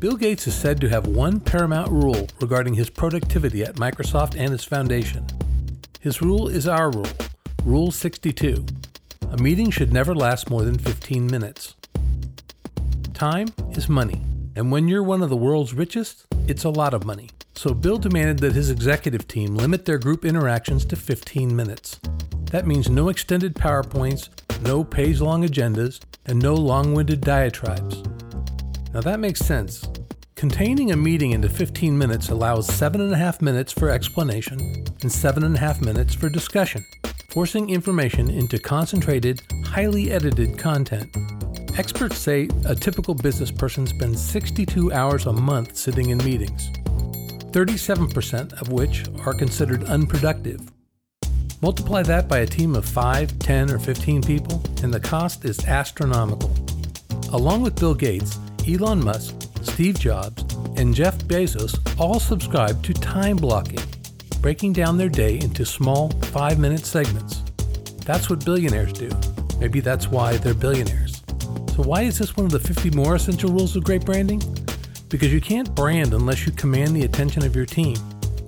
Bill Gates is said to have one paramount rule regarding his productivity at Microsoft and its foundation. His rule is our rule, Rule 62. A meeting should never last more than 15 minutes. Time is money, and when you're one of the world's richest, it's a lot of money. So Bill demanded that his executive team limit their group interactions to 15 minutes. That means no extended PowerPoints, no page long agendas, and no long winded diatribes. Now that makes sense. Containing a meeting into 15 minutes allows 7.5 minutes for explanation and 7.5 minutes for discussion, forcing information into concentrated, highly edited content. Experts say a typical business person spends 62 hours a month sitting in meetings, 37% of which are considered unproductive. Multiply that by a team of 5, 10, or 15 people, and the cost is astronomical. Along with Bill Gates, Elon Musk, Steve Jobs, and Jeff Bezos all subscribe to time blocking, breaking down their day into small, five minute segments. That's what billionaires do. Maybe that's why they're billionaires. So, why is this one of the 50 more essential rules of great branding? Because you can't brand unless you command the attention of your team,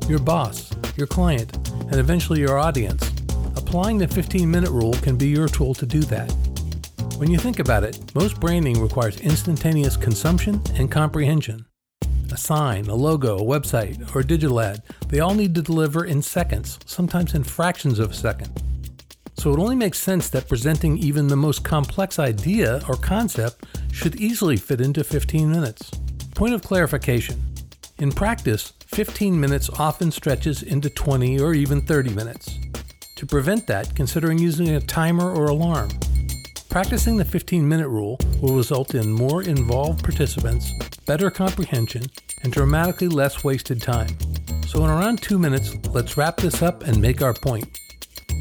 your boss, your client, and eventually your audience. Applying the 15 minute rule can be your tool to do that. When you think about it, most branding requires instantaneous consumption and comprehension. A sign, a logo, a website, or a digital ad, they all need to deliver in seconds, sometimes in fractions of a second. So it only makes sense that presenting even the most complex idea or concept should easily fit into 15 minutes. Point of clarification In practice, 15 minutes often stretches into 20 or even 30 minutes. To prevent that, considering using a timer or alarm. Practicing the 15 minute rule will result in more involved participants, better comprehension, and dramatically less wasted time. So, in around two minutes, let's wrap this up and make our point.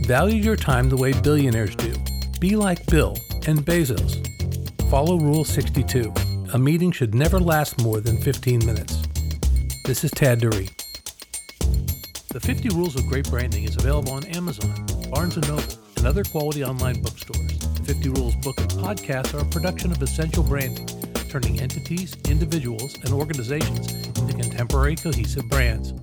Value your time the way billionaires do. Be like Bill and Bezos. Follow Rule 62. A meeting should never last more than 15 minutes. This is Tad Duree. The 50 Rules of Great Branding is available on Amazon, Barnes & Noble, and other quality online bookstores. 50 Rules book and podcast are a production of Essential Branding, turning entities, individuals, and organizations into contemporary cohesive brands.